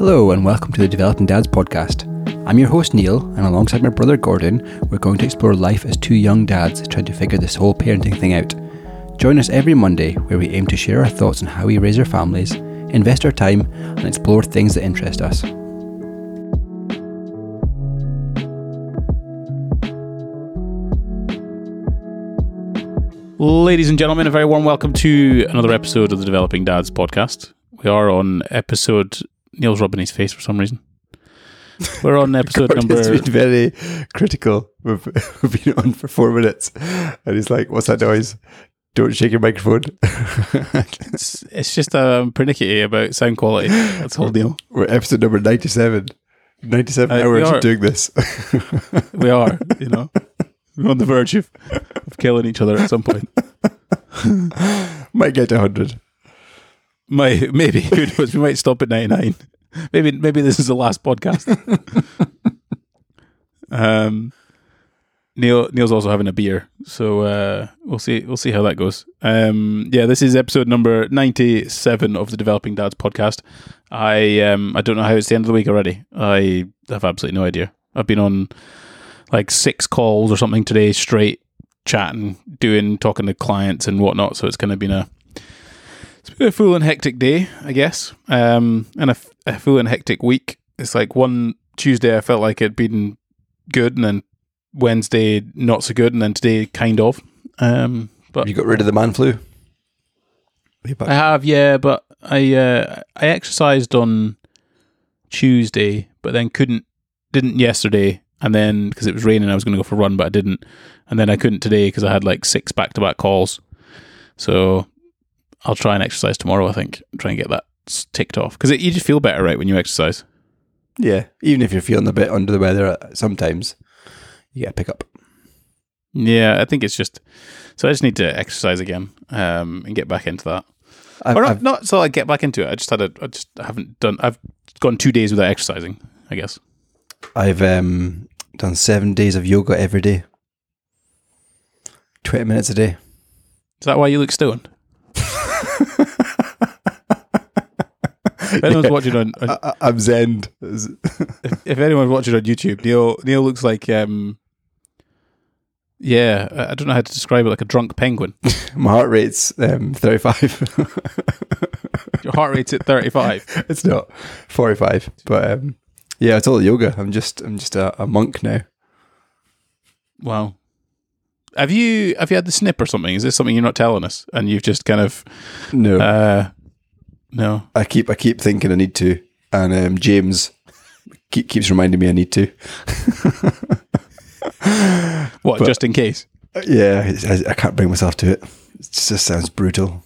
Hello, and welcome to the Developing Dads podcast. I'm your host, Neil, and alongside my brother Gordon, we're going to explore life as two young dads trying to figure this whole parenting thing out. Join us every Monday where we aim to share our thoughts on how we raise our families, invest our time, and explore things that interest us. Ladies and gentlemen, a very warm welcome to another episode of the Developing Dads podcast. We are on episode. Neil's rubbing his face for some reason. We're on episode number. It's been very critical. We've, we've been on for four minutes, and he's like, "What's that noise? Don't shake your microphone." It's, it's just a pernickety about sound quality. That's whole deal. We're episode number ninety-seven. Ninety-seven Uh, hours doing this. We are, you know, we're on the verge of, of killing each other at some point. Might get to hundred. Might, maybe who knows? We might stop at ninety nine. Maybe maybe this is the last podcast. um, Neil Neil's also having a beer, so uh, we'll see we'll see how that goes. Um, yeah, this is episode number ninety seven of the Developing Dads podcast. I um I don't know how it's the end of the week already. I have absolutely no idea. I've been on like six calls or something today straight, chatting, doing, talking to clients and whatnot. So it's kind of been a it's been a full and hectic day, I guess, um, and a full and hectic week. It's like one Tuesday I felt like it'd been good, and then Wednesday not so good, and then today kind of. Um, but You got rid of the man flu. I have, yeah, but I uh, I exercised on Tuesday, but then couldn't didn't yesterday, and then because it was raining, I was going to go for a run, but I didn't, and then I couldn't today because I had like six back to back calls. So I'll try and exercise tomorrow. I think try and get that ticked off because you just feel better, right, when you exercise. Yeah, even if you're feeling a bit under the weather, uh, sometimes you get a pick up. Yeah, I think it's just so I just need to exercise again um, and get back into that. I've, or not, I've- not so I get back into it. I just had a, I just haven't done. I've gone two days without exercising. I guess. I've um, done seven days of yoga every day. Twenty minutes a day. Is that why you look stoned? If anyone's watching on, on I, I'm zen. if, if anyone's watching on YouTube, Neil Neil looks like um, yeah, I don't know how to describe it, like a drunk penguin. My heart rate's um, 35. Your heart rate's at thirty five. it's not 45, but um, yeah, it's all yoga. I'm just I'm just a, a monk now. Wow. Have you have you had the snip or something? Is this something you're not telling us? And you've just kind of No, uh, no. I keep I keep thinking I need to, and um, James keep, keeps reminding me I need to. What? But- just in case. Yeah, I, I can't bring myself to it. It just sounds brutal.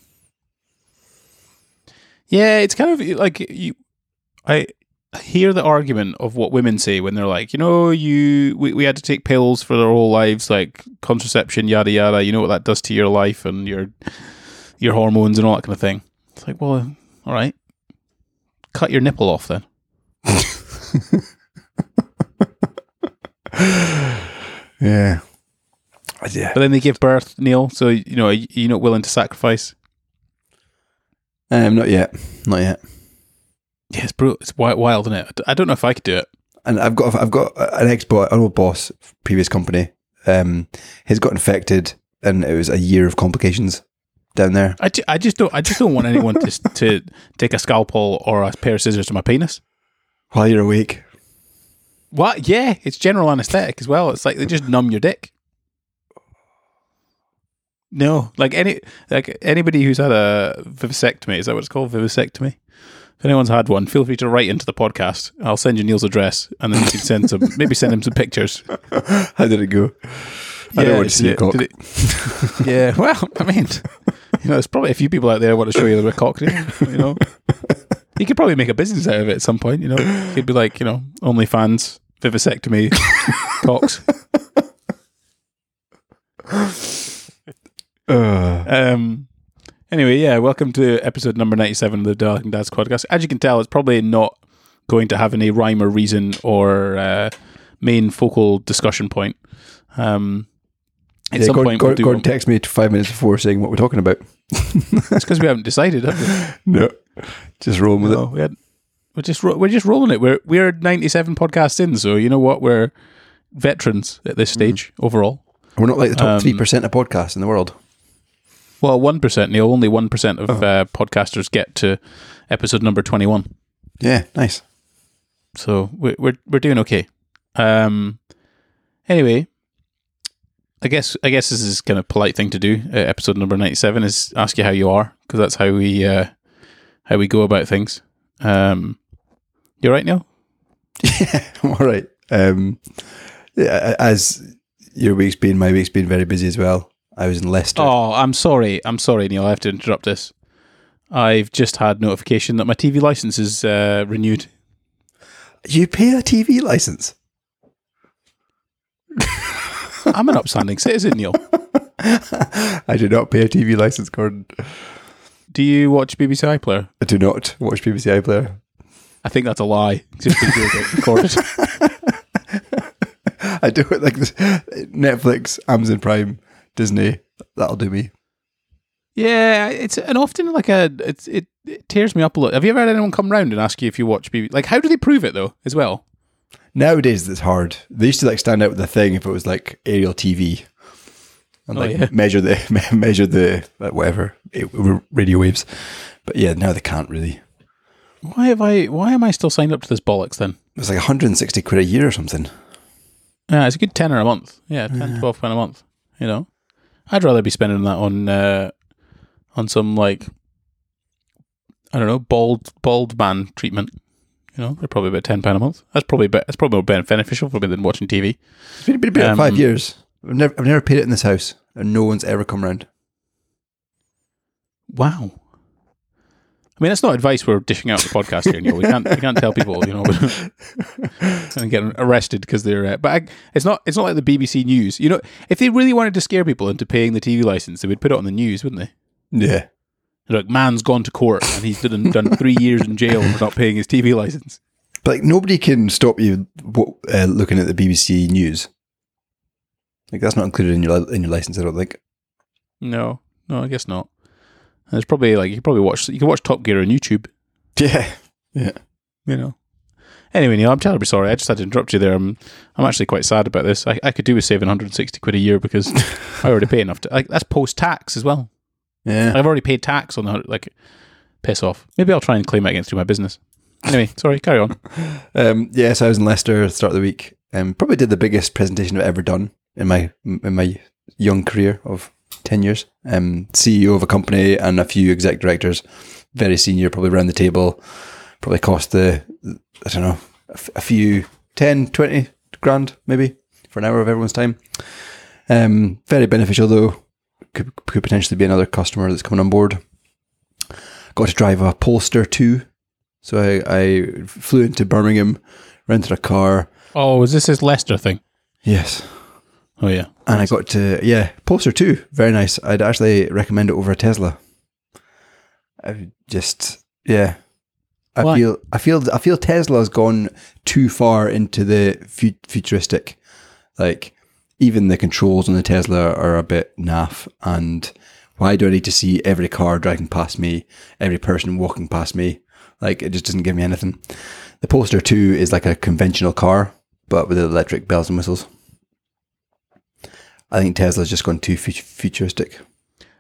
Yeah, it's kind of like you. I hear the argument of what women say when they're like, you know, you we, we had to take pills for our whole lives, like contraception, yada yada. You know what that does to your life and your your hormones and all that kind of thing. It's like, well, all right, cut your nipple off then. Yeah, yeah. But then they give birth, Neil. So you know, you- you're not willing to sacrifice. Um, not yet, not yet. Yeah, it's brutal. It's wi- wild, isn't it? I don't know if I could do it. And I've got I've got an ex boss, an old boss, previous company. Um, he's got infected, and it was a year of complications down there. I, ju- I just don't. I just don't want anyone to to take a scalpel or a pair of scissors to my penis. While you're awake, What? Yeah, it's general anesthetic as well. It's like they just numb your dick. No, like any like anybody who's had a vivisectomy is that what it's called? Vivisectomy. If anyone's had one, feel free to write into the podcast. I'll send you Neil's address, and then you can send some maybe send him some pictures. how did it go? I don't want to see yeah, a cock. it- yeah, well, I mean, you know, there's probably a few people out there who want to show you the cock. You know, you could probably make a business out of it at some point. You know, he'd be like, you know, OnlyFans vivisectomy cocks. Uh, Um. Anyway, yeah, welcome to episode number ninety-seven of the Darling Dads podcast. As you can tell, it's probably not going to have any rhyme or reason or uh, main focal discussion point. Um, at yeah, some Gordon, point, we'll Gordon, do Gordon text me five minutes before saying what we're talking about. it's because we haven't decided. Have we? No, just rolling with No, we had We're just ro- we're just rolling it. We're we're 97 podcasts in, so you know what? We're veterans at this stage overall. We're not like the top Um, three percent of podcasts in the world. Well, one percent. Neil, only one percent of uh, podcasters get to episode number 21. Yeah, nice. So we're we're we're doing okay. Um. Anyway, I guess I guess this is kind of polite thing to do. Uh, episode number 97 is ask you how you are because that's how we uh, how we go about things. Um. You all right, Neil? Yeah, I'm all right. Um, yeah, as your week's been, my week's been very busy as well. I was in Leicester. Oh, I'm sorry. I'm sorry, Neil. I have to interrupt this. I've just had notification that my TV license is uh, renewed. You pay a TV license? I'm an upstanding citizen, Neil. I do not pay a TV license, Gordon. Do you watch BBC iPlayer? I do not watch BBC iPlayer. I think that's a lie. Just recorded. I do it like this. Netflix, Amazon Prime, Disney. That'll do me. Yeah, it's and often like a it's it, it tears me up a lot. Have you ever had anyone come round and ask you if you watch BBC? Like, how do they prove it though? As well, Nowadays, it's hard. They used to like stand out with the thing if it was like aerial TV, and Oh, like yeah. measure the measure the whatever radio waves. But yeah, now they can't really. why have I? Why am I still signed up to this bollocks then? It's like 160 quid a year or something. Yeah, it's a good tenner a month. Yeah, 10, 12 pound a month. You know, I'd rather be spending that on uh, on some like I don't know bald bald man treatment. You know, they're probably about ten pound a month. That's probably be- that's probably more beneficial for me than watching TV. It's been, been about Um, five years. I've never, I've never paid it in this house, and no one's ever come round. Wow. I mean, that's not advice we're dishing out the podcast here. Neil. We can't we can't tell people, you know, and get arrested because they're. Uh, but I, it's not it's not like the BBC News. You know, if they really wanted to scare people into paying the TV license, they would put it on the news, wouldn't they? Yeah, like, man's gone to court and he's done, done three years in jail for not paying his TV license. but like nobody can stop you uh, looking at the BBC news. Like that's not included in your in your license. I don't think. No, no, I guess not. And There's probably like you probably watch you can watch Top Gear on YouTube. Yeah, yeah. you know. Anyway, Neil, I'm terribly sorry. I just had to interrupt you there. I'm, I'm actually quite sad about this. I, I could do with saving 160 quid a year because I already pay enough. To, like that's post tax as well. Yeah. I've already paid tax on the like. Piss off. Maybe I'll try and claim it against through my business. Anyway, sorry. Carry on. Um, yes, I was in Leicester at the start of the week. Um, probably did the biggest presentation I've ever done in my in my young career of ten years. Um, CEO of a company and a few exec directors, very senior, probably around the table. Probably cost the I don't know a, f- a few 10, 20 grand maybe for an hour of everyone's time. Um, very beneficial though. Could could potentially be another customer that's coming on board. Got to drive a Polestar two. So I, I flew into Birmingham, rented a car. Oh, is this his Leicester thing? Yes. Oh yeah. And I got to, yeah, Polestar 2. Very nice. I'd actually recommend it over a Tesla. I just, yeah. I Why? feel, I feel, I feel Tesla's gone too far into the fu- futuristic. Like, even the controls on the Tesla are a bit naff. And why do I need to see every car driving past me, every person walking past me? Like, it just doesn't give me anything. The Polestar 2 is like a conventional car, but with electric bells and whistles. I think Tesla's just gone too fut- futuristic.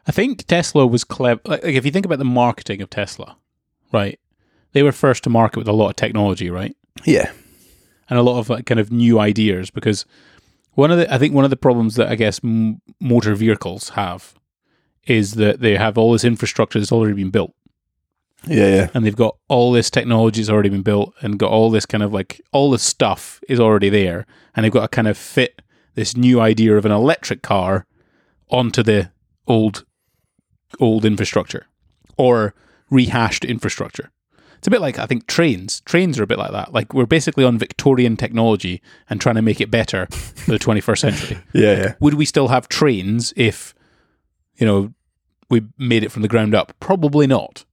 I think Tesla was clever. Like, like, if you think about the marketing of Tesla, right? They were first to market with a lot of technology, right? Yeah. and a lot of like, kind of new ideas because one of the I think one of the problems that I guess m- motor vehicles have is that they have all this infrastructure that's already been built Yeah, yeah. and they've got all this technology that's already been built and got all this kind of like all this stuff is already there and they've got to kind of fit this new idea of an electric car onto the old old infrastructure or rehashed infrastructure. It's a bit like I think trains. Trains are a bit like that. Like we're basically on Victorian technology and trying to make it better for the 21st century. Yeah, yeah. Would we still have trains if you know we made it from the ground up? Probably not.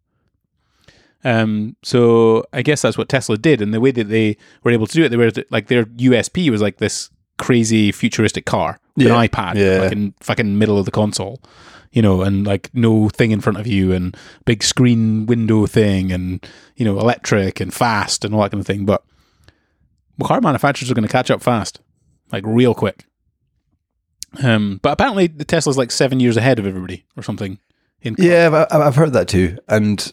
Um, so I guess that's what Tesla did, and the way that they were able to do it, they were like their USP was like this crazy futuristic car, with Yeah, an iPad, yeah. like in fucking middle of the console, you know, and like no thing in front of you and big screen window thing and, you know, electric and fast and all that kind of thing. But car manufacturers are going to catch up fast, like real quick. Um, but apparently the Tesla's like seven years ahead of everybody or something. In Yeah, I've, I've heard that too. And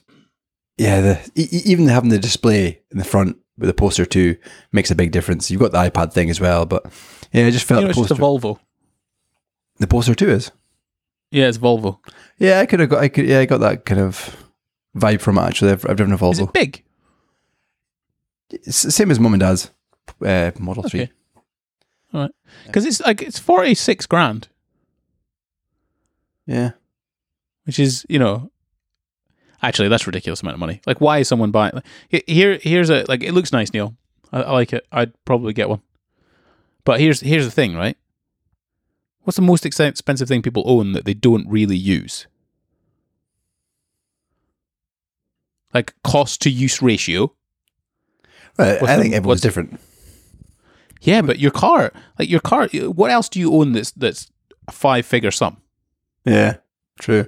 yeah, the, even having the display in the front with a Polestar 2 makes a big difference. You've got the iPad thing as well, but yeah, I just felt you know, the it's just a Volvo. the Polestar 2 is. Yeah, it's Volvo. Yeah, I could have got. I could. Yeah, I got that kind of vibe from it. Actually, I've, I've driven a Volvo. Is it big? It's the same as mum and dad's uh, Model Three. Okay. All right. Because it's like it's forty six grand, Yeah, which is you know, actually that's a ridiculous amount of money. Like, why is someone buying? Like, here, here's a like. It looks nice, Neil. I, I like it. I'd probably get one. But here's here's the thing, right? What's the most expensive thing people own that they don't really use? Like cost to use ratio. Right, What's I the- think everyone's different. Yeah, but your car, like your car, what else do you own that's that's a five figure sum? Yeah, true.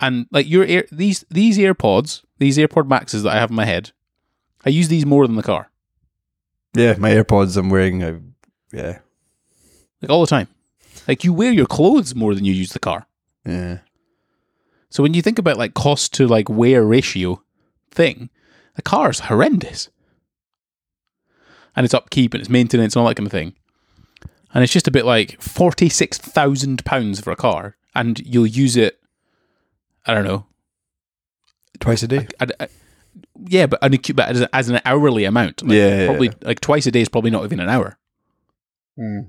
And like your ear, these these AirPods, these AirPod Maxes that I have in my head, I use these more than the car, Yeah, my AirPods I'm wearing. Uh, yeah, like all the time. Like you wear your clothes more than you use the car. yeah, So when you think about like cost to like wear ratio thing, the car is horrendous. And it's upkeep and it's maintenance and all that kind of thing. And it's just a bit like forty six thousand pounds for a car, and you'll use it. I don't know. twice a day. I, I- yeah, but an acute, but as, as an hourly amount, like, Yeah, probably yeah. like twice a day is probably not even an hour. Hmm.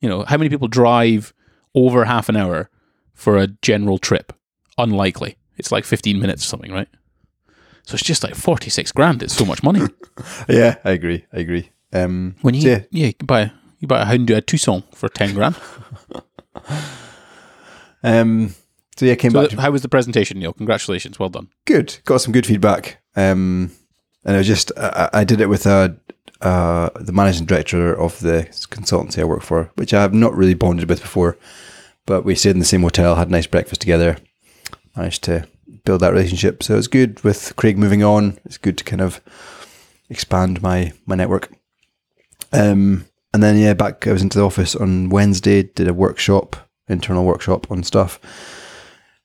You know, how many people drive over half an hour for a general trip? Unlikely. It's like 15 minutes or something, right? So it's just like 46 grand. It's so much money. Yeah, I agree. I agree. Um, When you, so yeah. yeah, you buy, you buy a Hyundai a Tucson for 10 grand. um, so yeah, came So back. how was the presentation, Neil? Congratulations. Well done. good. Got some good feedback. Um, and I just I, I did it with uh, uh, the managing director of the consultancy I work for, which I have not really bonded with before. But we stayed in the same hotel, had a nice breakfast together, managed to build that relationship. So it's good with Craig moving on. It's good to kind of expand my my network. Um, and then yeah, back I was into the office on Wednesday, did a workshop, internal workshop on stuff.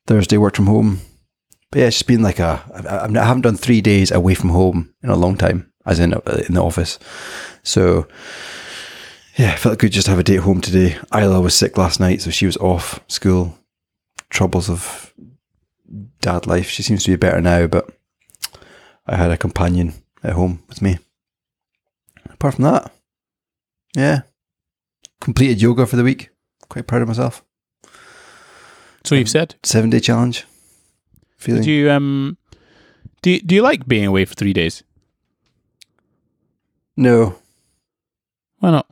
Thursday worked from home. But yeah, it's just been like a. I, I I haven't done three days away from home in a long time, as in uh, in the office. So yeah, I felt good just to have a day at home today. Isla was sick last night, so she was off school. Troubles of dad life. She seems to be better now, but I had a companion at home with me. Apart from that, yeah, completed yoga for the week. Quite proud of myself. So you've said. Seven day challenge. Feeling Did you, um, do you, do you like being away for three days? No. Why not?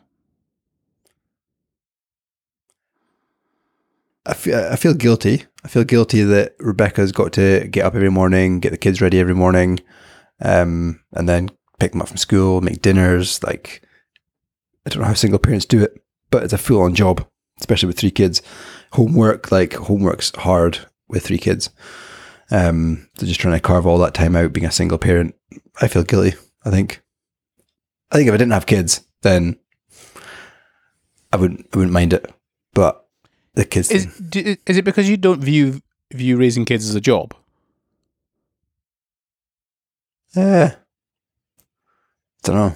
I feel, I feel guilty. I feel guilty that Rebecca's got to get up every morning, get the kids ready every morning, um, and then pick them up from school, make dinners. Like, I don't know how single parents do it, but it's a full on job, especially with three kids. Homework, like, homework's hard with three kids. Um, so just trying to carve all that time out being a single parent, I feel guilty, I think. I think if I didn't have kids, then I wouldn't, I wouldn't mind it. But the kids Is thing- do, is it because you don't view view raising kids as a job? Yeah. I don't know.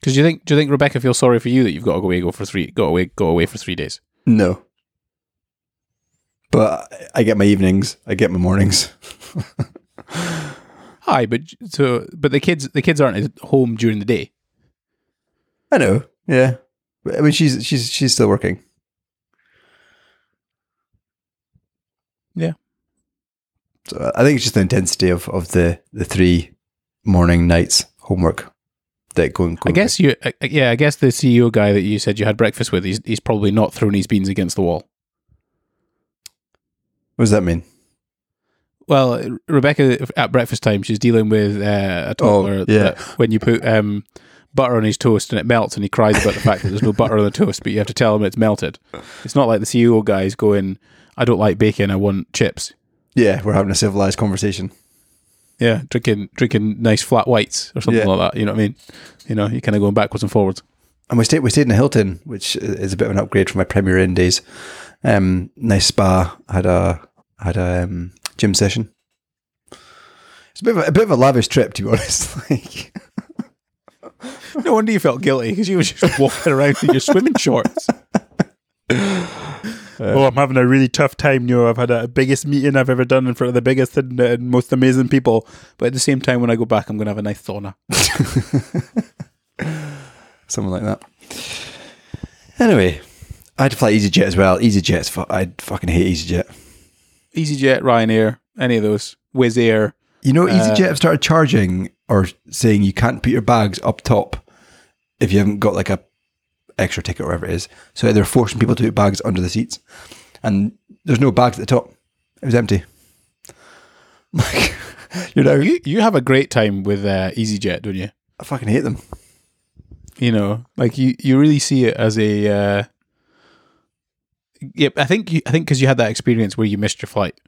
Because do you think do you think Rebecca feels sorry for you that you've got to go away go for three go away go away for three days? No. But I- I get my evenings. I get my mornings. Hi, but so but the kids the kids aren't at home during the day. I know. Yeah. I mean, she's she's she's still working. Yeah. So I think it's just the intensity of, of the the three morning nights homework that going. I going guess you uh, yeah I guess the CEO guy that you said you had breakfast with he's he's probably not thrown his beans against the wall. What does that mean? Well, Rebecca at breakfast time she's dealing with uh, a toddler. Oh, yeah. when you put um, butter on his toast and it melts, and he cries about the fact that there's no butter on the toast, but you have to tell him it's melted. It's not like the CEO guys going, I don't like bacon. I want chips. Yeah, we're having a civilized conversation. Yeah, drinking drinking nice flat whites or something Yeah. like that. You know what I mean? You know, you're kind of going backwards and forwards. And we stayed we stayed in the Hilton, which is a bit of an upgrade from my Premier Inn days. Um, nice spa. Had a had a um, gym session. It's a bit of a, a bit of a lavish trip, to be honest. like, No wonder you felt guilty because you were just walking around in your swimming shorts. oh, I'm having a really tough time. You know, I've had a biggest meeting I've ever done in front of the biggest and, and most amazing people. But at the same time, when I go back, I'm going to have a nice sauna. something like that. Anyway, I had to fly EasyJet as well. EasyJet's fu- I fucking hate EasyJet. EasyJet, Ryanair, any of those, Wizz Air. You know, Uh, EasyJet have started charging or saying you can't put your bags up top if you haven't got like a extra ticket or whatever it is. So they're forcing people to put bags under the seats, and there's no bags at the top. It was empty. Like, you know, You you have a great time with uh, EasyJet, don't you? I fucking hate them. You know, like you, you really see it as a. Uh, yep, I think you, I think because you had that experience where you missed your flight.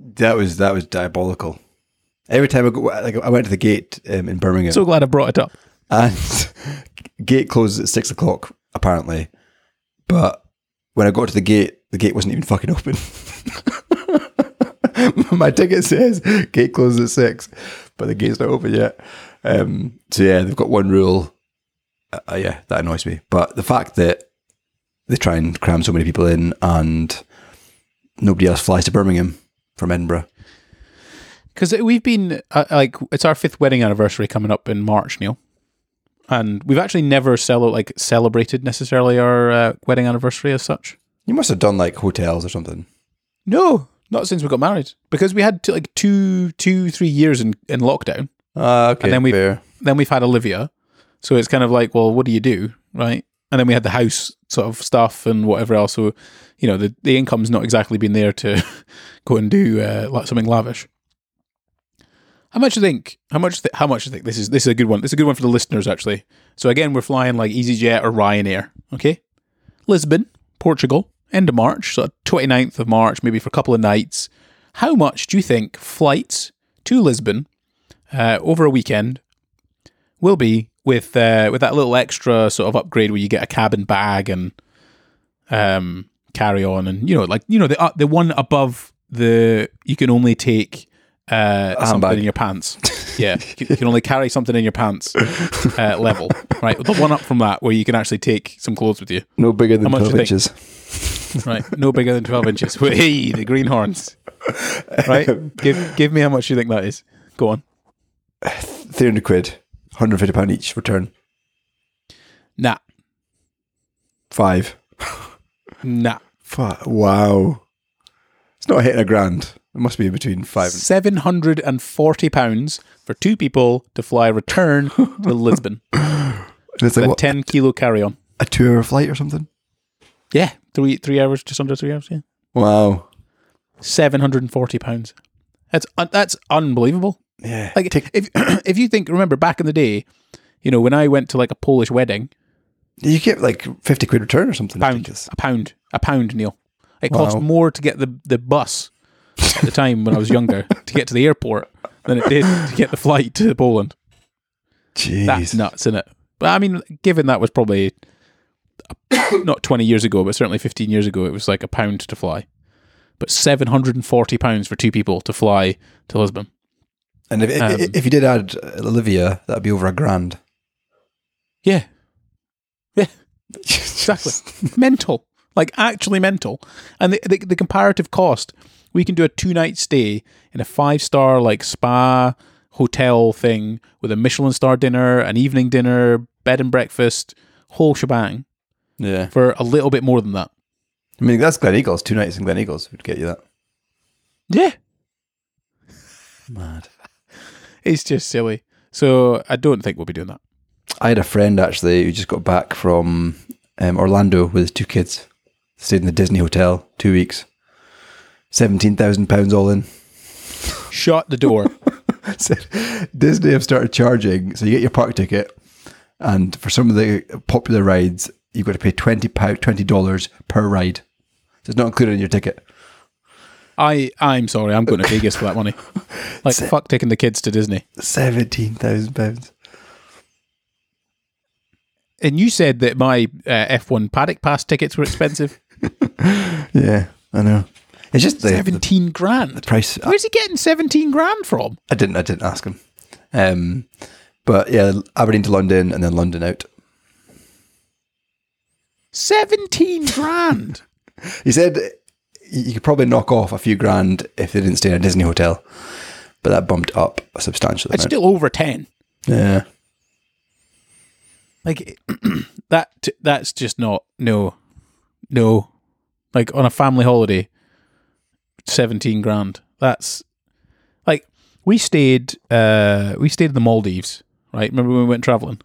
That was that was diabolical. Every time I go, like I went to the gate um, in Birmingham, So glad I brought it up. And gate closes at six o'clock apparently, but when I got to the gate, the gate wasn't even fucking open. My ticket says gate closes at six, but the gate's not open yet. Um, so yeah, they've got one rule. Uh, yeah, that annoys me. But the fact that they try and cram so many people in and nobody else flies to Birmingham from Edinburgh. Because we've been uh, like it's our fifth wedding anniversary coming up in March, Neil, and we've actually never cel- like celebrated necessarily our uh, wedding anniversary as such. You must have done like hotels or something. No, not since we got married because we had t- like two, two, three years in in lockdown. Ah, okay. And then we- fair. Then we've had Olivia, so it's kind of like, well, what do you do, right? And then we had the house sort of stuff and whatever else. So, you know, the the income's not exactly been there to go and do uh, like something lavish. How much do you think? How much? Th- how much do you think this is? This is a good one. This is a good one for the listeners, actually. So again, we're flying like EasyJet or Ryanair. Okay, Lisbon, Portugal, end of March, so 29th of March, maybe for a couple of nights. How much do you think flights to Lisbon uh, over a weekend will be with uh, with that little extra sort of upgrade where you get a cabin bag and um, carry on and you know like you know the uh, the one above the you can only take uh, something in your pants. Yeah, you can only carry something in your pants uh, level, right? The one up from that where you can actually take some clothes with you, No bigger than 12 do you think? inches. right? No bigger than twelve inches. Hey, the greenhorns, right? Give give me how much you think that is. Go on. 300 quid, 150 pound each return. Nah, Five. nah. Fu- Wow. It's not hitting a grand. It must be between five and Seven hundred and forty pounds for two people to fly return to Lisbon. and it's like what, ten kilo carry on. a two hour flight or something? Yeah, three three hours, just under three hours. Yeah, Wow. seven hundred and forty pounds. That's un- that's unbelievable. Yeah. Like Take- if if you think, remember back in the day, you know when I went to like a Polish wedding, you get like 50 quid return or something. pound, a pound, a pound, Neil. It cost Wow. more to get the the bus at the time when I was younger to get to the airport than it did to get the flight to Poland. Jeez. That's nuts, isn't it? But I mean, given that was probably not 20 years ago, but certainly 15 years ago, it was like a pound to fly. But 740 pounds for two people to fly to Lisbon. and if, um, if, if you did add Olivia, that'd be over a grand. Yeah. Yeah, exactly. mental. Like actually mental. And the, the, the comparative cost, we can do a two night stay in a five star like spa hotel thing with a Michelin star dinner, an evening dinner, bed and breakfast, whole shebang Yeah. for a little bit more than that. I mean, that's Gleneagles. Two nights in Gleneagles would get you that. Yeah. Mad. It's just silly. So I don't think we'll be doing that. I had a friend actually who just got back from um, Orlando with his two kids. Stayed in the Disney hotel two weeks. Seventeen thousand pounds all in. Shut the door. Disney have started charging, so you get your park ticket, and for some of the popular rides, you've got to pay twenty pound twenty dollars per ride. So it's not included in your ticket. I I'm sorry, I'm going to Vegas for that money. Like Se- fuck taking the kids to Disney. Seventeen thousand pounds. And you said that my uh, F1 paddock pass tickets were expensive. Yeah, I know. It's just the, the Seventeen grand. price. Where's he getting seventeen grand from? I didn't. I didn't ask him. Um, but yeah, Aberdeen to London and then London out. Seventeen grand. He said you could probably knock off a few grand if they didn't stay in a Disney hotel, but that bumped up a substantial It's amount. still over ten. yeah, Like that. That's just not no, no. Like on a family holiday, seventeen grand. That's like we stayed. uh We stayed in the Maldives, right? Remember when we went traveling?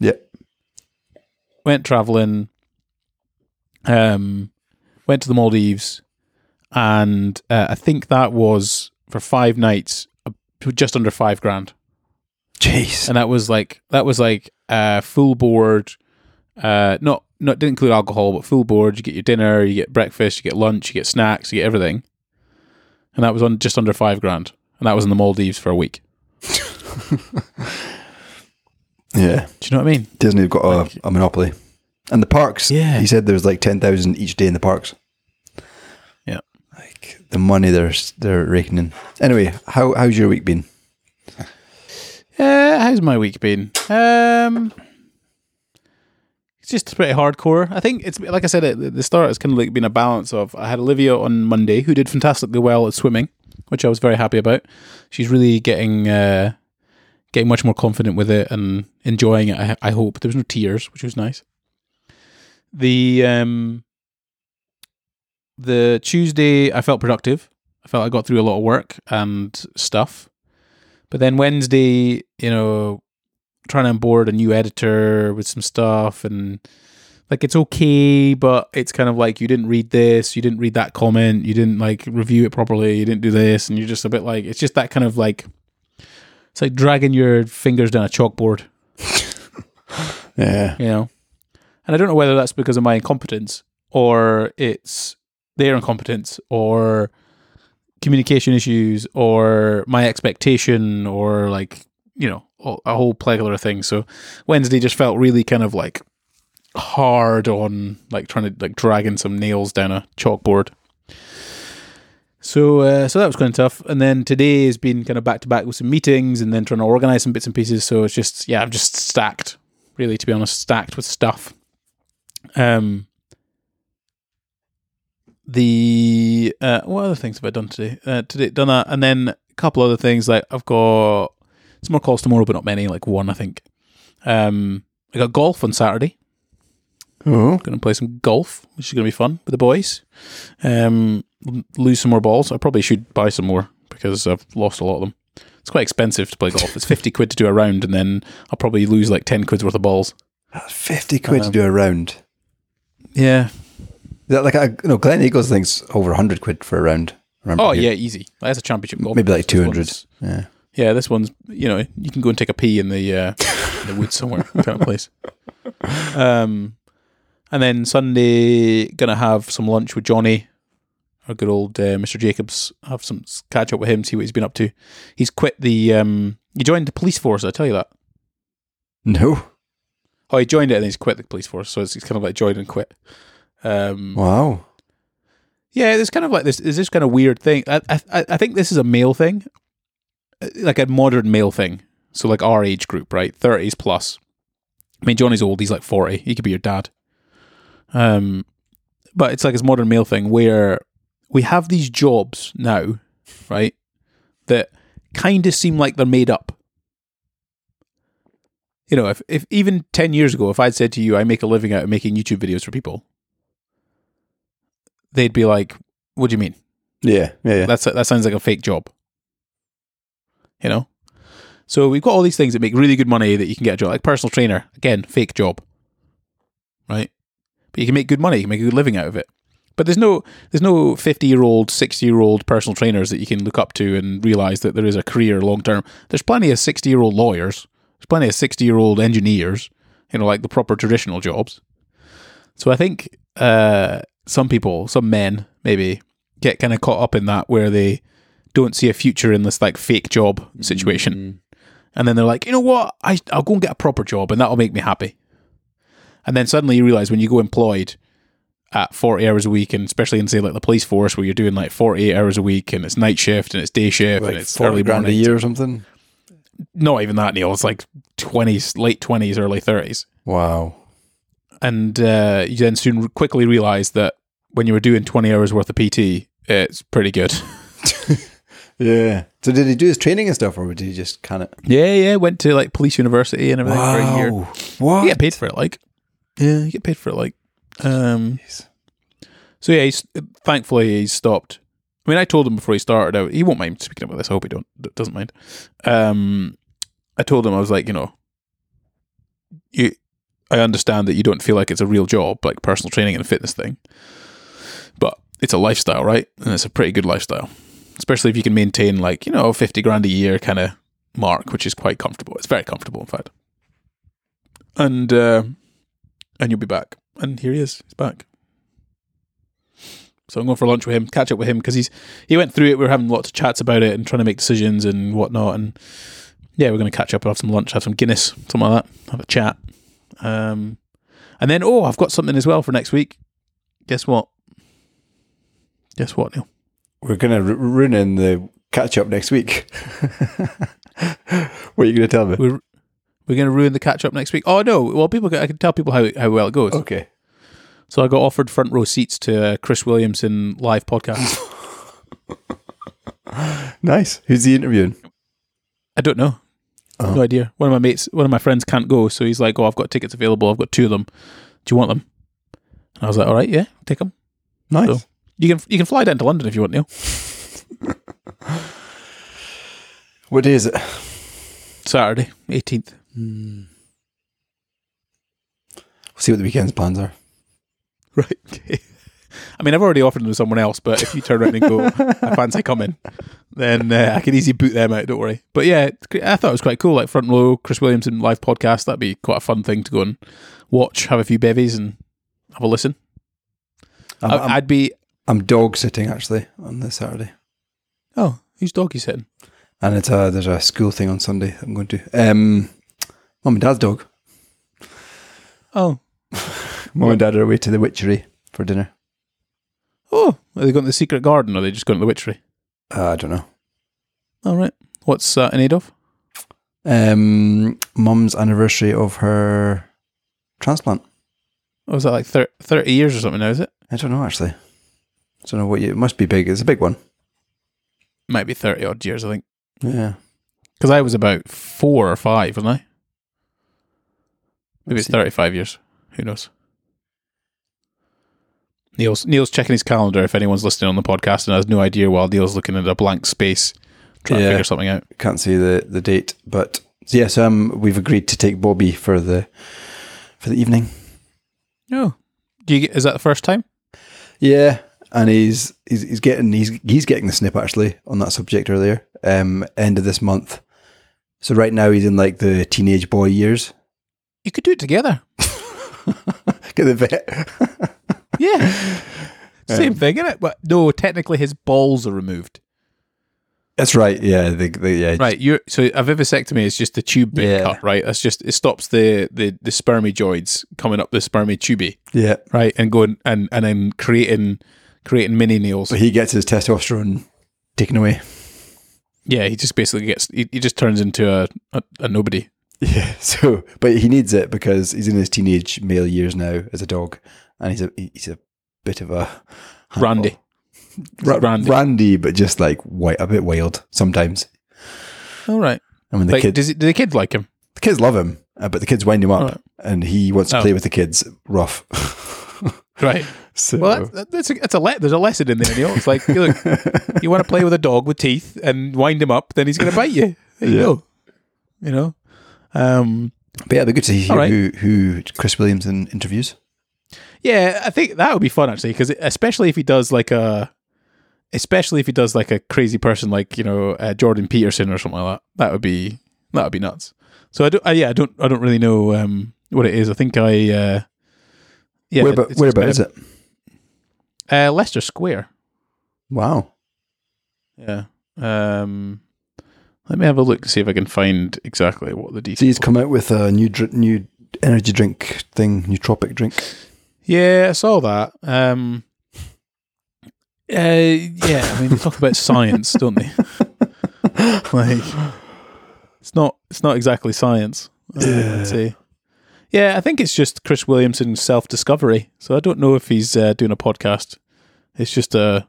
yeah. went traveling, um, went to the Maldives, and uh, I think that was for five nights, uh, just under five grand, Jeez. and that was like that was like uh, full board, uh, not not didn't include alcohol, but full board. You get your dinner, you get breakfast, you get lunch, you get snacks, you get everything, and that was on just under five grand, and that was in the Maldives for a week. Yeah, Do you know what I mean? Disney have got a, a monopoly, and the parks. Yeah. he said there was like ten thousand each day in the parks. Yeah. like the money they're they're raking in. Anyway, how how's your week been? Uh, how's my week been? Um, it's just pretty hardcore. I think it's like I said at the start. It's kind of like been a balance of I had Olivia on Monday who did fantastically well at swimming, which I was very happy about. She's really getting uh, getting much more confident with it and enjoying it. I, I hope there was no tears, which was nice. The um, the Tuesday I felt productive. I felt I got through a lot of work and stuff. But then Wednesday, you know, trying to onboard a new editor with some stuff and like it's okay, but it's kind of like you didn't read this, you didn't read that comment, you didn't like review it properly, you didn't do this, and you're just a bit like it's just that kind of like it's like dragging your fingers down a chalkboard, Yeah, you know. And I don't know whether that's because of my incompetence or it's their incompetence or communication issues or my expectation or like you know a- whole plethora of things. So wednesday just felt really kind of like hard on like trying to like dragging some nails down a chalkboard. So uh, so that was kind of tough. And then today has been kind of back to back with some meetings and then trying to organize some bits and pieces. So it's just yeah i'm just stacked really to be honest stacked with stuff. Um the uh, what other things have I done today? Uh, today done that, and then a couple other things like I've got some more calls tomorrow, but not many, like one I think. Um, I got golf on Saturday. oh, Going to play some golf, which is going to be fun with the boys. Um, lose some more balls. I probably should buy some more because I've lost a lot of them. It's quite expensive to play golf. It's fifty quid to do a round, and then I'll probably lose like ten quid's worth of balls. that's fifty quid Um, to do a round. Yeah. Is that like a, no? Gleneagles thinks over hundred quid for a round. Remember Oh here. yeah, easy. That's a championship golf. maybe like two hundred. Yeah, Yeah, this one's you know you can go and take a pee in the uh, in the woods somewhere kind of place. Um, and then Sunday gonna have some lunch with Johnny, our good old uh, Mr. Jacobs. Have some catch up with him, see what he's been up to. He's quit the um, he joined the police force. I tell you that. no. Oh, he joined it and then he's quit the police force. So it's, it's kind of like joined and quit. Um, Wow. Yeah, there's kind of like this. Is this kind of weird thing? I, I I think this is a male thing, like a modern male thing. So like our age group, right, thirties plus. I mean, Johnny's old. He's like forty. He could be your dad. Um, but it's like this modern male thing where we have these jobs now, right, that kind of seem like they're made up. You know, if if even ten years ago, if I'd said to you, I make a living out of making YouTube videos for people, they'd be like, "What do you mean? Yeah, yeah, yeah. That's that sounds like a fake job." You know. So we've got all these things that make really good money that you can get a job, like personal trainer. Again, fake job, right? But you can make good money, you can make a good living out of it. But there's no there's no fifty year old, sixty year old personal trainers that you can look up to and realize that there is a career long term. There's plenty of sixty year old lawyers. There's plenty of sixty year old engineers. You know, like the proper traditional jobs. So I think uh, some people, some men maybe get kind of caught up in that where they don't see a future in this like fake job situation. And then they're like, you know what? I, I'll go and get a proper job and that'll make me happy. And then suddenly you realize when you go employed at 40 hours a week, and especially in, say, like the police force where you're doing like 48 hours a week and it's night shift and it's day shift Like and it's forty early grand a year or something. Not even that, Neil. It's like 20s, late 20s, early 30s. Wow. And uh, you then soon quickly realize that when you were doing 20 hours worth of PT, it's pretty good. Yeah. So did he do his training and stuff, or did he just kind of? yeah, yeah. Went to like police university and everything for a year. What? You get paid for it, like. Yeah, you get paid for it, like. Um, Jeez. so yeah, he's thankfully he's stopped. I mean, I told him before he started out. He won't mind speaking about this. I hope he don't doesn't mind. Um, I told him I was like, you know, you. I understand that you don't feel like it's a real job, like personal training and fitness thing, but it's a lifestyle, right? And it's a pretty good lifestyle, especially if you can maintain like you know fifty grand a year kind of mark, which is quite comfortable. It's very comfortable, in fact. And uh, and you'll be back. And here he is. He's back. So I'm going for lunch with him, catch up with him because he's he went through it. We were having lots of chats about it and trying to make decisions and whatnot. And yeah, we're going to catch up, have some lunch, have some Guinness, something like that, have a chat. Um, and then oh, I've got something as well for next week. Guess what? Guess what, Neil? We're gonna ru- ruin the catch up next week. what are you gonna tell me? We're we're going to ruin the catch up next week. Oh no! Well, people, can- I can tell people how how well it goes. Okay. So I got offered front row seats to uh, Chris Williamson live podcast. Nice. Who's he interviewing? I don't know. Oh. No idea. One of my mates, one of my friends can't go, so he's like, "Oh, I've got tickets available. I've got two of them. Do you want them?" And I was like, "All right, yeah, take them. Nice. So- You can you can fly down to London if you want, Neil. What day is it? Saturday, eighteenth. We'll see what the weekend's plans are. Right. Okay. I mean, I've already offered them to someone else, but if you turn around and go, "I fancy coming," then uh, I can easily boot them out. Don't worry. But yeah. I thought it was quite cool. Like front row, Chris Williamson live podcast. That'd be quite a fun thing to go and watch, have a few bevies, and have a listen. I'm, I'd be. I'm dog sitting actually on this Saturday, Oh, who's doggy sitting? and it's a there's a school thing on Sunday. I'm going to. Um, mum and dad's dog. Oh, Mum and dad are away to the witchery for dinner. oh, are they going to the secret garden, or are they just going to the witchery? Uh, I don't know. All right. What's uh, in aid of? Um, mum's anniversary of her transplant. Oh, is that like thir- 30 years or something now, is it? I don't know actually. I don't know what you. It must be big. It's a big one. Might be 30 odd years, I think. Yeah. Because I was about four or five, wasn't I? Maybe it's 35 years. Who knows? Neil's Neil's checking his calendar if anyone's listening on the podcast and has no idea while Neil's looking at a blank space trying Yeah. to figure something out. Can't see the the date, but yeah. So um, we've agreed to take Bobby for the for the evening. Oh. Do you get, is that the first time? Yeah, and he's he's he's getting he's he's getting the snip actually on that subject earlier. Um, end of this month. So right now he's in like the teenage boy years. You could do it together. Get the vet. Yeah. Same thing, isn't it? But no, technically his balls are removed. That's right. Yeah. The, the, yeah. Right, you're so a vivisectomy is just the tube being Yeah. cut, right? That's just it stops the the the spermioids coming up the spermy tubie, Yeah. right, and going and and then creating creating mini nails. So he gets his testosterone taken away. Yeah, he just basically gets he, he just turns into a, a a nobody. Yeah. So, but he needs it because he's in his teenage male years now as a dog, and he's a he's a bit of a Randy, Ra- Randy. Randy, but just like white, a bit wild sometimes. All right. I mean, the Like, kid, does it, do the kids like him? the kids love him, uh, but the kids wind him up, Alright. and he wants to Oh. play with the kids rough. Right. so, Well, that's, that's a, that's a le- there's a lesson in there, Neil. It's like look, you want to play with a dog with teeth and wind him up, then he's going to bite you. There you Yeah. go. You know. Um. but yeah, it'd be good to hear Alright. who who Chris Williamson interviews. Yeah, I think that would be fun actually, because especially if he does like a, especially if he does like a crazy person like you know uh, Jordan Peterson or something like that. That would be that would be nuts. So I don't. Uh, yeah, I don't. I don't really know um, what it is. I think I. Uh, yeah. where about where about is it? Uh, Leicester Square. Wow. Yeah. Um, let me have a look to see if I can find exactly what the details. So he's come out with a new dr- new energy drink thing, nootropic drink. Yeah, I saw that. Um, uh, yeah, I mean, they talk about science, don't they? like, it's not it's not exactly science. I would say. Yeah, I think it's just Chris Williamson's self discovery. So I don't know if he's uh, doing a podcast. It's just a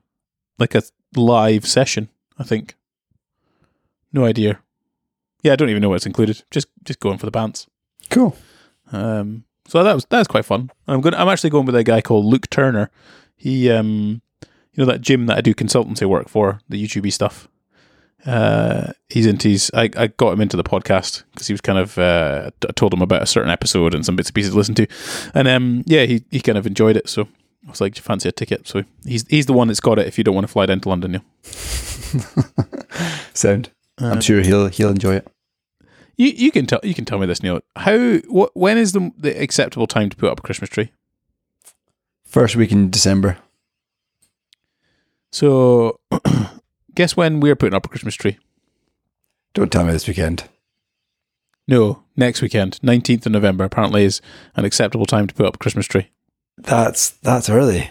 like a live session. I think. No idea. Yeah, I don't even know what's included. Just just going for the pants. Cool. Um, so that was that was quite fun. I'm going. I'm actually going with a guy called Luke Turner. He, um, you know, that gym that I do consultancy work for, the YouTube stuff. Uh, he's into his. I, I got him into the podcast because he was kind of. Uh, I told him about a certain episode and some bits and pieces to listen to, and um, yeah, he he kind of enjoyed it. So I was like, "Do you fancy a ticket?" So he's he's the one that's got it. If you don't want to fly down to London, yeah. Sound. Uh, I'm sure he'll he'll enjoy it. You you can tell you can tell me this, Neil. How what when is the the acceptable time to put up a Christmas tree? First week in December. So, guess when we're putting up a Christmas tree? Don't tell me this weekend. No, next weekend, 19th of November, apparently is an acceptable time to put up a Christmas tree. That's that's early.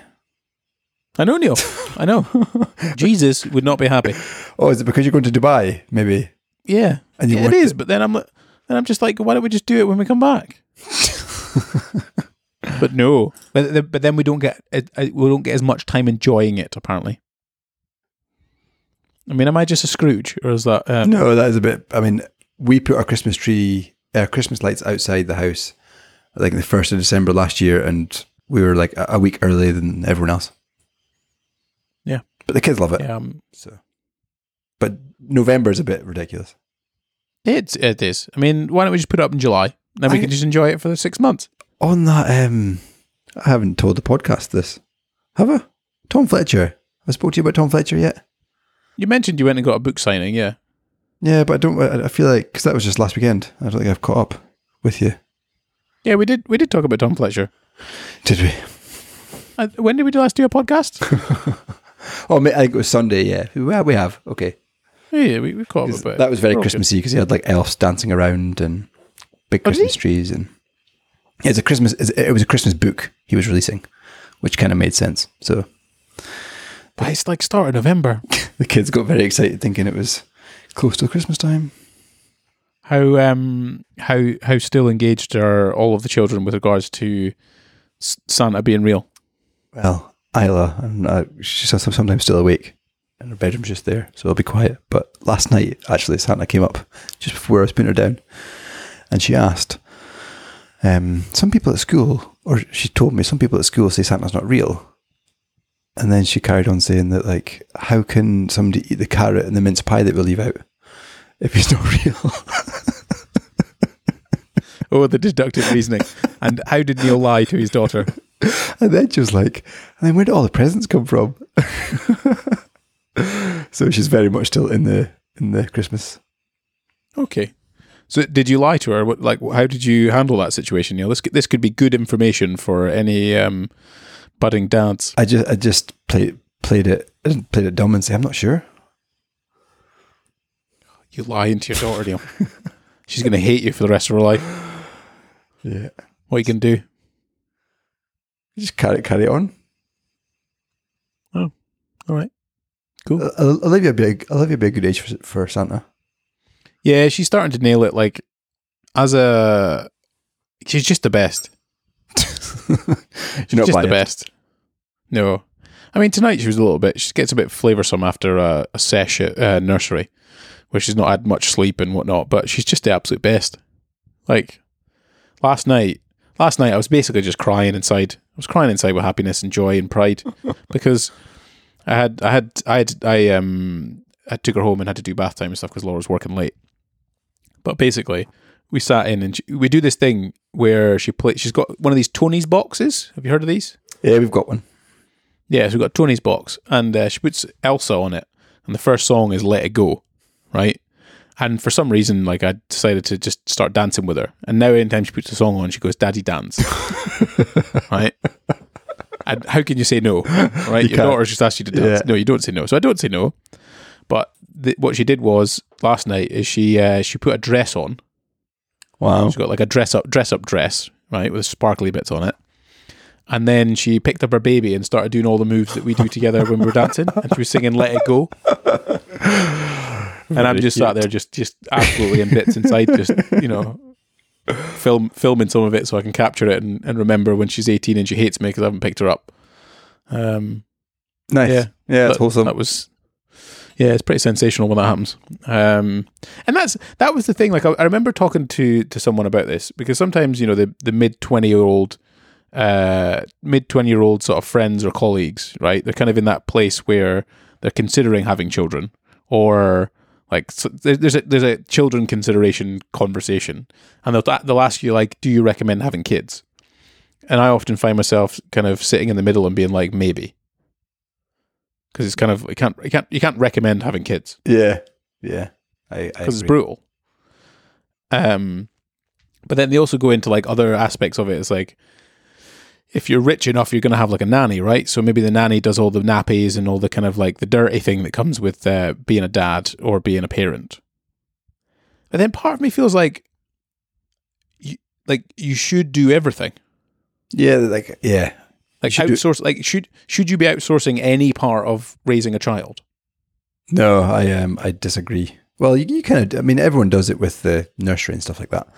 I know, Neil. I know. Jesus would not be happy. Oh, is it because you're going to Dubai? Maybe. Yeah, And you it want. But then I'm, then I'm just like, why don't we just do it when we come back? but no, but, but then we don't get uh, uh, we don't get as much time enjoying it. Apparently. I mean, am I just a Scrooge, or is that? Um, No, that is a bit. I mean, we put our Christmas tree, our Christmas lights outside the house, like the first of December last year, and we were like a, a week earlier than everyone else. Yeah. but the kids love it. Yeah, um, So, but November is a bit ridiculous. It it is. I mean, why don't we just put it up in July? Then we I- can just enjoy it for the six months. On that, um, I haven't told the podcast this, have I? Tom Fletcher. Have I spoke to you about Tom Fletcher yet? You mentioned you went and got a book signing, yeah. Yeah, but I don't. I feel like because that was just last weekend. I don't think I've caught up with you. Yeah, we did. We did talk about Tom Fletcher. Did we? Uh, when did we last do a podcast? Oh, I think it was Sunday. Yeah, we we have. Okay. yeah, we we caught up about. That was very. Christmassy because he had like elves dancing around and big Oh, Christmas trees and it's a Christmas. It was a Christmas book he was releasing, which kind of made sense. So But it's like start of November. the kids got very excited, thinking it was close to Christmas time. How um how how still engaged are all of the children with regards to Santa being real? Well, Isla, and uh, she's sometimes still awake, and her bedroom's just there, so it'll be quiet. But last night, actually, Santa came up just before I was putting her down, and she asked, um, "Some people at school, or she told me, some people at school say Santa's not real." And then she carried on saying that, like, how can somebody eat the carrot and the mince pie that we leave out if he's not real? Oh, the deductive reasoning. And how did Neil lie to his daughter? And then she was like, and then where did all the presents come from? so she's very much still in the in the Christmas. Okay. So did you lie to her? What, like, how did you handle that situation, Neil? This could, this could be good information for any um, budding dads. I just I just played played it I didn't played it dumb and say I'm not sure. You lying to your daughter, Neil. She's going to hate you for the rest of her life. Yeah, What you can do? just carry carry it on. Oh, all right. Cool. I'll, I'll leave you a big I'll leave you a big good age for, for Santa. Yeah, she's starting to nail it. Like, as a. She's just the best. Not just the best. No. I mean, tonight she was a little bit. She gets a bit flavoursome after a, a sesh at uh, nursery, where she's not had much sleep and whatnot. But she's just the absolute best. Like last night, last night I was basically just crying inside. I was crying inside with happiness and joy and pride because I had, I had, I had, I um, I took her home and had to do bath time and stuff because Laura was working late. But basically, we sat in and she, we do this thing where she play. She's got one of these Tonies boxes. Have you heard of these? Yeah, we've got one. Yeah, so we've got Tonies box, and uh, she puts Elsa on it, and the first song is "Let It Go," right? And for some reason, like I decided to just start dancing with her, and now anytime she puts a song on, she goes "Daddy Dance," right? And how can you say no? Right? You Your can't. daughter's just asked you to dance. Yeah. No, you don't say no. So I don't say no. But the, what she did was last night is she uh, she put a dress on. Wow. she's got like a dress up dress up dress, right, with sparkly bits on it. And then she picked up her baby and started doing all the moves that we do together when we're dancing. And she was singing "Let It Go." and I'm Very just sat there, just just absolutely in bits inside, just you know, film filming some of it so I can capture it and, and remember when she's 18 and she hates me because I haven't picked her up. Um, Nice. Yeah. Yeah, it's that. That was, yeah, it's pretty sensational when that happens. Um, and that's that was the thing. Like I, I remember talking to to someone about this because sometimes you know the the mid twenty year old, uh, mid twenty year old sort of friends or colleagues, right? They're kind of in that place where they're considering having children or. Like so there's a there's a children consideration conversation, and they'll they'll ask you like, do you recommend having kids? And I often find myself kind of sitting in the middle and being like, maybe, because it's kind of you can't you can't you can't recommend having kids yeah. Yeah. I, I because it's brutal. Um, but then they also go into like other aspects of it. It's like if you're rich enough, you're going to have like a nanny, right? So maybe the nanny does all the nappies and all the kind of like the dirty thing that comes with uh, being a dad or being a parent. And then part of me feels like, you, like you should do everything. Yeah, like yeah. Like should do- like should should you be outsourcing any part of raising a child? No, I um I disagree. Well, you, you kind of I mean everyone does it with the nursery and stuff like that.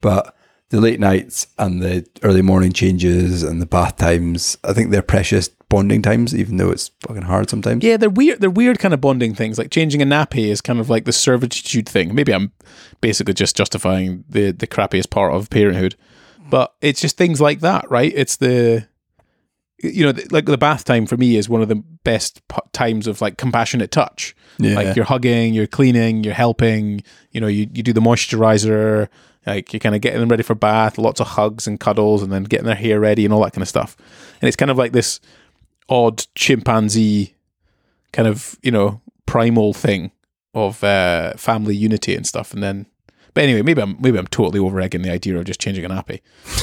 But the late nights and the early morning changes and the bath times, I think they're precious bonding times even though it's fucking hard sometimes. Yeah, they're weird. They're weird kind of bonding things. Like changing a nappy is kind of like the servitude thing. Maybe I'm basically just justifying the the crappiest part of parenthood, but it's just things like that, right? It's the you know, like the bath time for me is one of the best p- times of like compassionate touch. Yeah. Like you're hugging, you're cleaning, you're helping. You know, you you do the moisturizer. Like you're kind of getting them ready for bath, lots of hugs and cuddles, and then getting their hair ready and all that kind of stuff. And it's kind of like this odd chimpanzee kind of you know primal thing of uh, family unity and stuff. And then, but anyway, maybe I'm maybe I'm totally over egging the idea of just changing a nappy.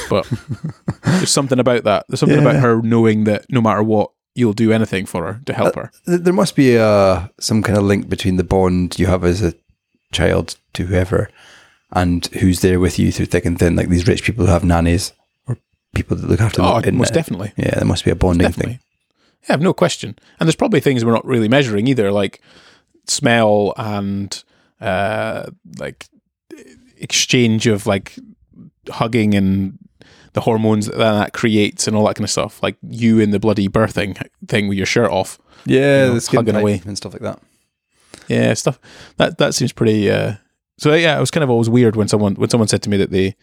But there's something about that. There's something about her knowing that no matter what, you'll do anything for her to help her. Th- there must be uh, some kind of link between the bond you have as a child to whoever and who's there with you through thick and thin, like these rich people who have nannies or people that look after Oh, them. in, most definitely. Yeah, there must be a bonding thing. Yeah, no question. And there's probably things we're not really measuring either, like smell and uh, like exchange of like hugging and the hormones that that creates and all that kind of stuff. Like you in the bloody birthing thing with your shirt off. Yeah, You know, hugging away. and stuff like that. Yeah, stuff that that seems pretty. Uh, so yeah, it was kind of always weird when someone when someone said to me that they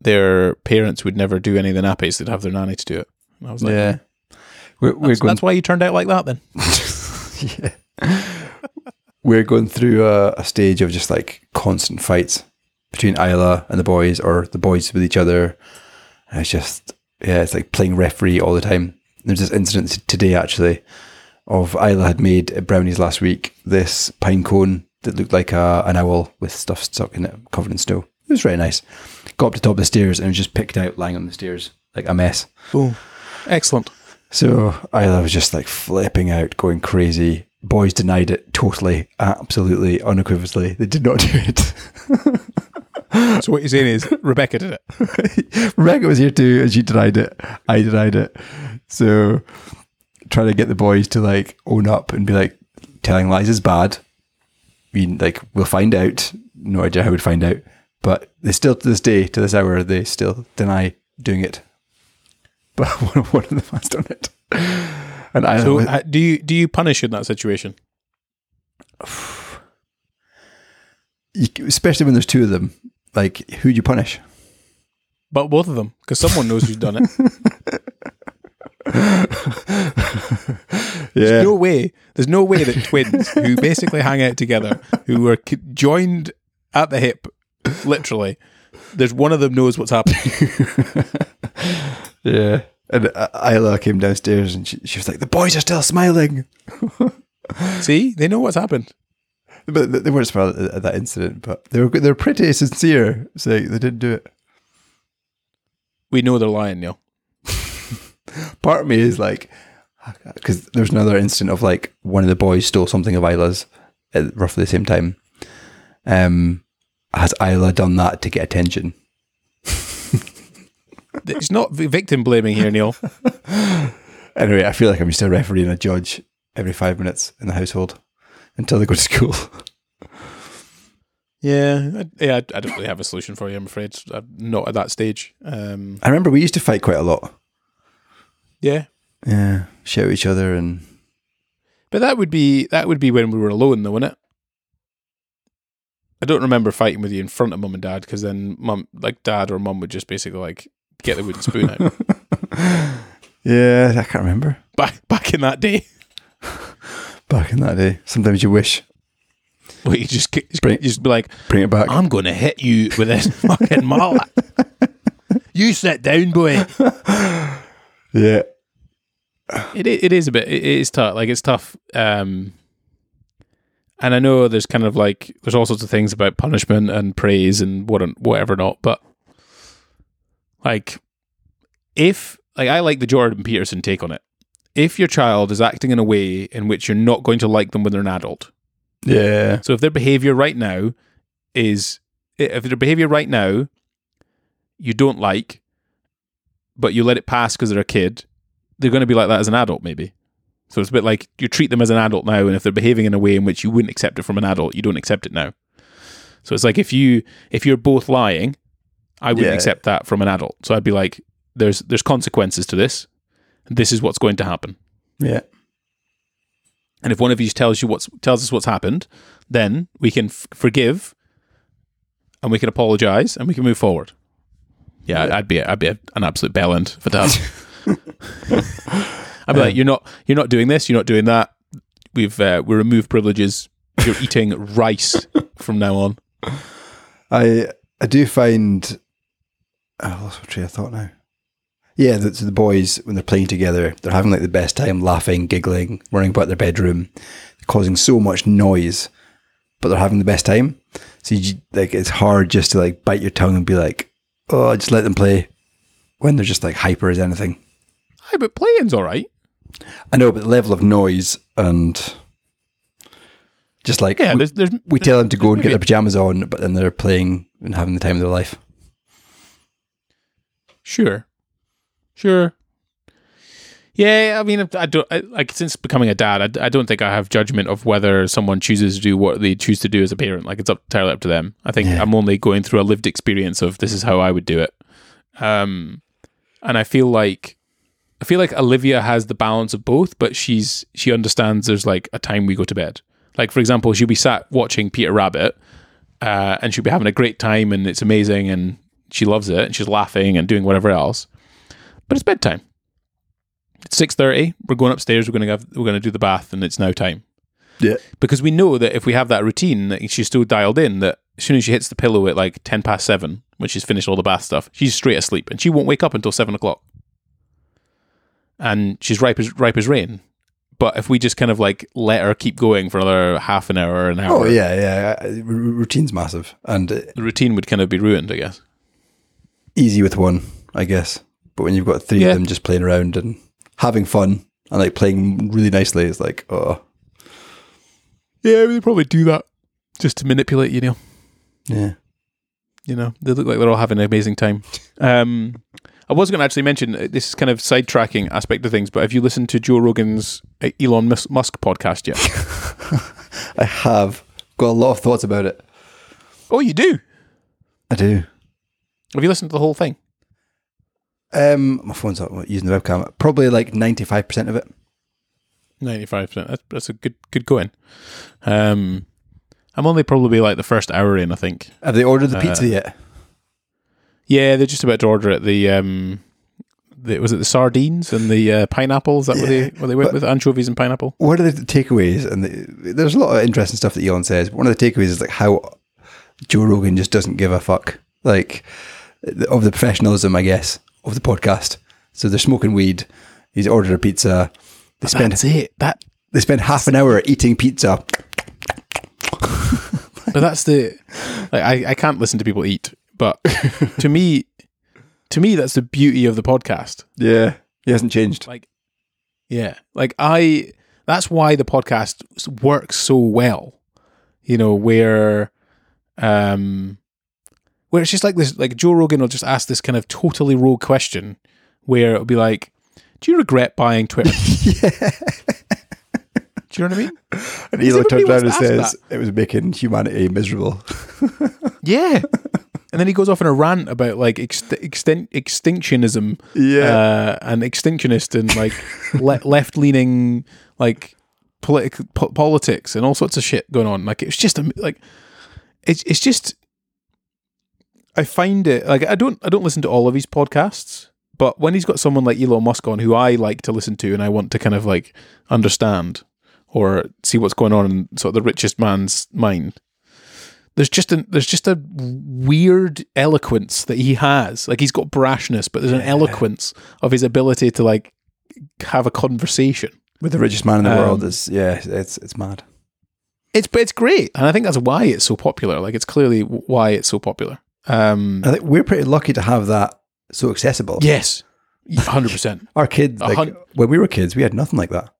their parents would never do any of the nappies; they'd have their nanny to do it. And I was like, yeah, hmm. we're, we're that's, going. that's why you turned out like that, then. yeah. we're going through a, a stage of just like constant fights between Isla and the boys, or the boys with each other. And it's just yeah, it's like playing referee all the time. There's this incident today actually of Isla had made brownies last week. This pine cone that looked like a, an owl with stuff stuck in it, covered in snow. It was really nice. Got up to the top of the stairs and was just picked out, lying on the stairs like a mess. Boom, excellent. So Isla was just like flipping out, going crazy. Boys denied it totally, absolutely, unequivocally. They did not do it. So what you're saying is Rebecca did it. Rebecca was here too, and she denied it. I denied it. So trying to get the boys to like own up and be like, telling lies is bad. I mean, like we'll find out. No idea how we'd find out, but they still to this day, to this hour, they still deny doing it. But one one of them has done it. And I So do you do you punish in that situation? you- especially when there's two of them. Like, who do you punish? But both of them, because someone knows who's done it. Yeah, There's no way. There's no way that twins who basically hang out together, who are joined at the hip, literally, there's one of them knows what's happening. yeah. And Isla came downstairs and she, she was like, "The boys are still smiling," See, they know what's happened. but they weren't smiling at, at that incident. But they were they're pretty sincere, saying they didn't do it. We know they're lying, Neil. Part of me is like, because there's another incident of like one of the boys stole something of Isla's at roughly the same time. Um, has Isla done that to get attention? It's not victim blaming here, Neil. Anyway, I feel like I'm just a referee and a judge every five minutes in the household until they go to school. Yeah, I, yeah. I, don't really have a solution for you. I'm afraid. I'm not at that stage. Um, I remember we used to fight quite a lot. yeah, Yeah, shout at each other and but that would be that would be when we were alone, though, wouldn't it? I don't remember fighting with you in front of mum and dad because then mum, like dad or mum, would just basically like get the wooden spoon out. yeah, I can't remember back back in that day, back in that day. Sometimes you wish where you just just, Bring- just be like, bring it back. I'm going to hit you with this fucking mallet. you sit down, boy. Yeah, It it is a bit. It is tough. Like it's tough. Um, and I know there's kind of like there's all sorts of things about punishment and praise and what whatever not. But like, if like I like the Jordan Peterson take on it. If your child is acting in a way in which you're not going to like them when they're an adult, yeah, so if their behavior right now is if their behavior right now you don't like, but you let it pass because they're a kid, they're going to be like that as an adult, maybe. So it's a bit like you treat them as an adult now, and if they're behaving in a way in which you wouldn't accept it from an adult, you don't accept it now. So it's like if you if you're both lying, I wouldn't Yeah. accept that from an adult. So I'd be like, there's there's consequences to this. This is what's going to happen. yeah, And if one of you tells you what's tells us what's happened, then we can f- forgive, and we can apologize, and we can move forward. Yeah, I'd- I'd be I'd be an absolute bell end for dad. I'd be like, you're not you're not doing this, you're not doing that. We've uh, we removed privileges. You're eating rice from now on. I I do find I lost my train of thought now. Yeah, the, so the boys when they're playing together, they're having like the best time, laughing, giggling, running about their bedroom, causing so much noise, but they're having the best time. So you, like it's hard just to like bite your tongue and be like, oh, just let them play when they're just like hyper as anything. Hi, but playing's all right. I know, but the level of noise and just like Yeah, we, there's there's we tell them to go and get their pajamas on, but then they're playing and having the time of their life. Sure, sure. Yeah, I mean, I don't I, like since becoming a dad. I, I don't think I have judgment of whether someone chooses to do what they choose to do as a parent. Like it's up entirely up to them. I think Yeah. I'm only going through a lived experience of this is how I would do it. Um, and I feel like I feel like Olivia has the balance of both, but she's she understands there's like a time we go to bed. Like for example, she'll be sat watching Peter Rabbit, uh, and she'll be having a great time, and it's amazing, and she loves it, and she's laughing and doing whatever else. But it's bedtime. It's six thirty. We're going upstairs. We're going to have we're going to do the bath, and it's now time Yeah. because we know that if we have that routine, that she's still dialed in. That as soon as she hits the pillow at like ten past seven, when she's finished all the bath stuff, she's straight asleep, and she won't wake up until seven o'clock. And she's ripe as ripe as rain. But if we just kind of like let her keep going for another half an hour, an hour, Oh yeah, yeah. I- r- Routine's massive and uh, the routine would kind of be ruined, I guess. easy with one, I guess. But when you've got three Yeah. of them just playing around and having fun and like playing really nicely, it's like oh Yeah, they probably do that just to manipulate you, Neil. yeah. You know, they look like they're all having an amazing time. Um, I was going to actually mention uh, this is kind of sidetracking aspect of things, but have you listened to Joe Rogan's uh, Elon Musk podcast yet? I have got a lot of thoughts about it. oh, you do. I do. Have you listened to the whole thing? Um, my phone's up using the webcam. Probably like ninety five percent of it. Ninety-five percent. That's that's a good good going. Um, I'm only probably like the first hour in. I think. Have they ordered the Uh, pizza yet? Yeah, they're just about to order it. The um, the, was it the sardines and the uh, pineapple? Is that what they what they went with anchovies and pineapple? What are the takeaways? And the, there's a lot of interesting stuff that Elon says. One of the takeaways is like how Joe Rogan just doesn't give a fuck, like of the professionalism, I guess, of the podcast. So they're smoking weed. He's ordered a pizza. They spend That's it. That they spend half an hour eating pizza. but that's the like, I, I can't listen to people eat but to me to me that's the beauty of the podcast Yeah, He hasn't changed. Like, yeah, like I. That's why the podcast works so well. You know, where, um, where it's just like this. Like Joe Rogan will just ask this kind of totally rogue question, where it'll be like, "Do you regret buying Twitter?" yeah. Do you know what I mean? And Elon turns around and says it was making humanity miserable. Yeah. And then he goes off in a rant about like ext- extin- extinctionism uh, and extinctionist and like le- left leaning like politic po- politics and all sorts of shit going on. Like it's just a, like it's it's just I find it like I don't I don't listen to all of his podcasts, but when he's got someone like Elon Musk on who I like to listen to and I want to kind of like understand or see what's going on in sort of the richest man's mind. There's just a there's just a weird eloquence that he has. Like he's got brashness, but there's an eloquence of his ability to like have a conversation. With the richest man in the Um, world is yeah, it's it's mad. It's but it's great, and I think that's why it's so popular. Like it's clearly why it's so popular. Um, I think we're pretty lucky to have that so accessible. yes, hundred percent. Our kids, like, when we were kids, we had nothing like that.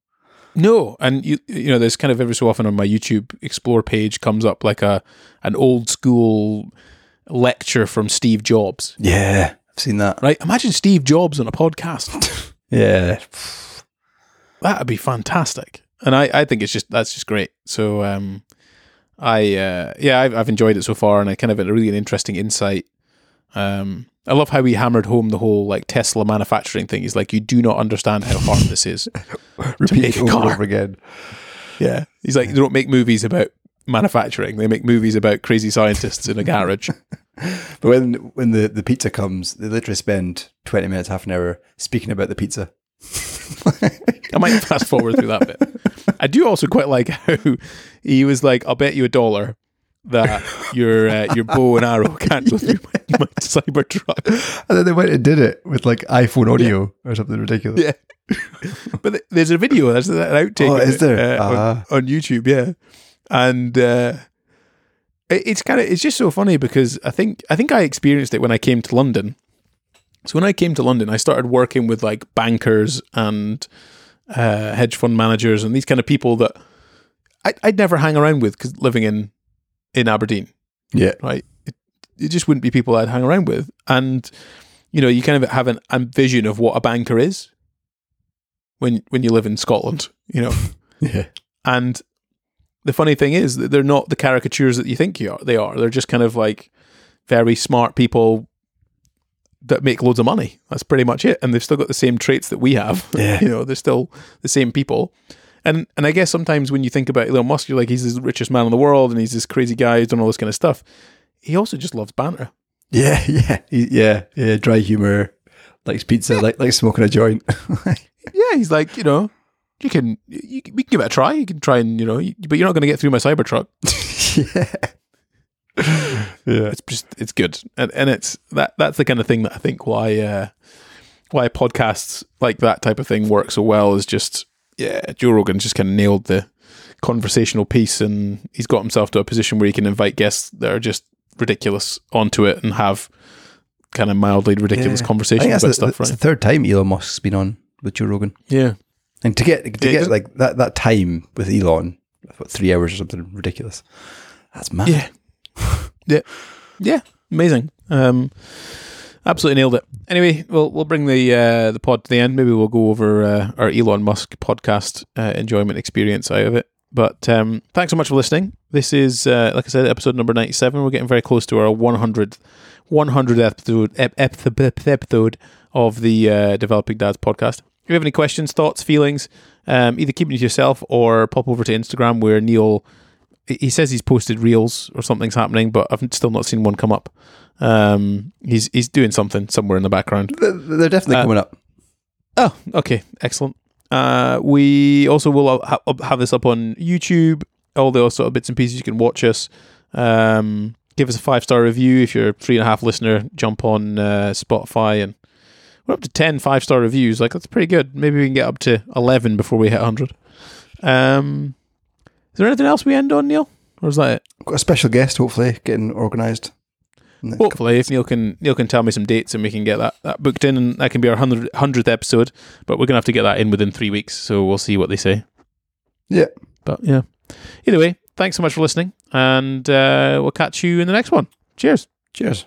No, and you you know, there's kind of every so often on my YouTube Explore page comes up like a an old school lecture from Steve Jobs. Yeah, I've seen that. Right? Imagine Steve Jobs on a podcast. Yeah, That'd be fantastic. And I, I think it's just that's just great. So um I uh yeah, I've I've enjoyed it so far and I kind of had a really an interesting insight. Um I love how he hammered home the whole like Tesla manufacturing thing. He's like, you do not understand how hard this is. repeat make it a over car. over again. Yeah. He's like, they don't make movies about manufacturing. They make movies about crazy scientists in a garage. But when when the, the pizza comes, they literally spend twenty minutes, half an hour speaking about the pizza. I might fast forward through that bit. I do also quite like how he was like, "I'll bet you a dollar that your uh, your bow and arrow can't go through my, my Cybertruck." And then they went and did it with like iPhone audio or something ridiculous. Yeah, but there's a video. There's an outtake. Oh, is there? uh, on- Ah. on, YouTube? Yeah, and uh, it, it's kind of it's just so funny because I think I think I experienced it when I came to London. So when I came to London, I started working with like bankers and uh, hedge fund managers and these kind of people that I, I'd never hang around with because living in in Aberdeen, Yeah. right? It, just wouldn't be people I'd hang around with, and you know, you kind of have an, a vision of what a banker is when when you live in Scotland, you know. Yeah. And the funny thing is that they're not the caricatures that you think you are. They are. They're just kind of like very smart people that make loads of money. That's pretty much it. And they've still got the same traits that we have. Yeah. you know, they're still the same people. And and I guess sometimes when you think about Elon Musk, you're like, he's the richest man in the world and he's this crazy guy who's done all this kind of stuff. He also just loves banter. Yeah, yeah, He- yeah, yeah. Dry humor, likes pizza, like like smoking a joint. Yeah, he's like, you know, you can you, we can give it a try. You can try and you know, but you're not going to get through my cyber Cybertruck. yeah, yeah. it's just it's good and and it's that that's the kind of thing that I think why uh why podcasts like that type of thing work so well is just yeah Joe Rogan just kind of nailed the conversational piece and he's got himself to a position where he can invite guests that are just ridiculous onto it and have kind of mildly ridiculous Yeah. Conversations about the, stuff right? the third time Elon Musk's been on with Joe Rogan, yeah. And to get to Yeah, get like that that time with Elon, what, three hours or something ridiculous. That's mad. yeah. Yeah. Yeah. Amazing. Um absolutely nailed it. Anyway we'll we'll bring the uh the pod to the end. Maybe we'll go over uh, our elon musk podcast uh, enjoyment experience out of it but um thanks so much for listening this is uh, like i said episode number 97 we're getting very close to our 100th 100th episode ep- ep- episode of the uh, developing dads podcast if you have any questions thoughts feelings um, either keep it to yourself or pop over to instagram where neil he says he's posted reels or something's happening, but I've still not seen one come up. Um, he's he's doing something somewhere in the background. They're, they're definitely Uh, coming up. Oh, okay, excellent. Uh, we also will ha- have this up on YouTube. All the sort of bits and pieces you can watch us. Um, give us a five star review if you're a three and a half listener. Jump on uh, Spotify and we're up to 10 five star reviews. Like that's pretty good. Maybe we can get up to eleven before we hit hundred. Um, is there anything else we end on, Neil? Or is that it? Got a special guest, hopefully, getting organised. Hopefully, if Neil can Neil can tell me some dates and we can get that, that booked in, and that can be our hundred hundredth episode. But we're gonna have to get that in within three weeks, so we'll see what they say. Yeah. But yeah. Either way, thanks so much for listening, and uh, we'll catch you in the next one. Cheers. Cheers.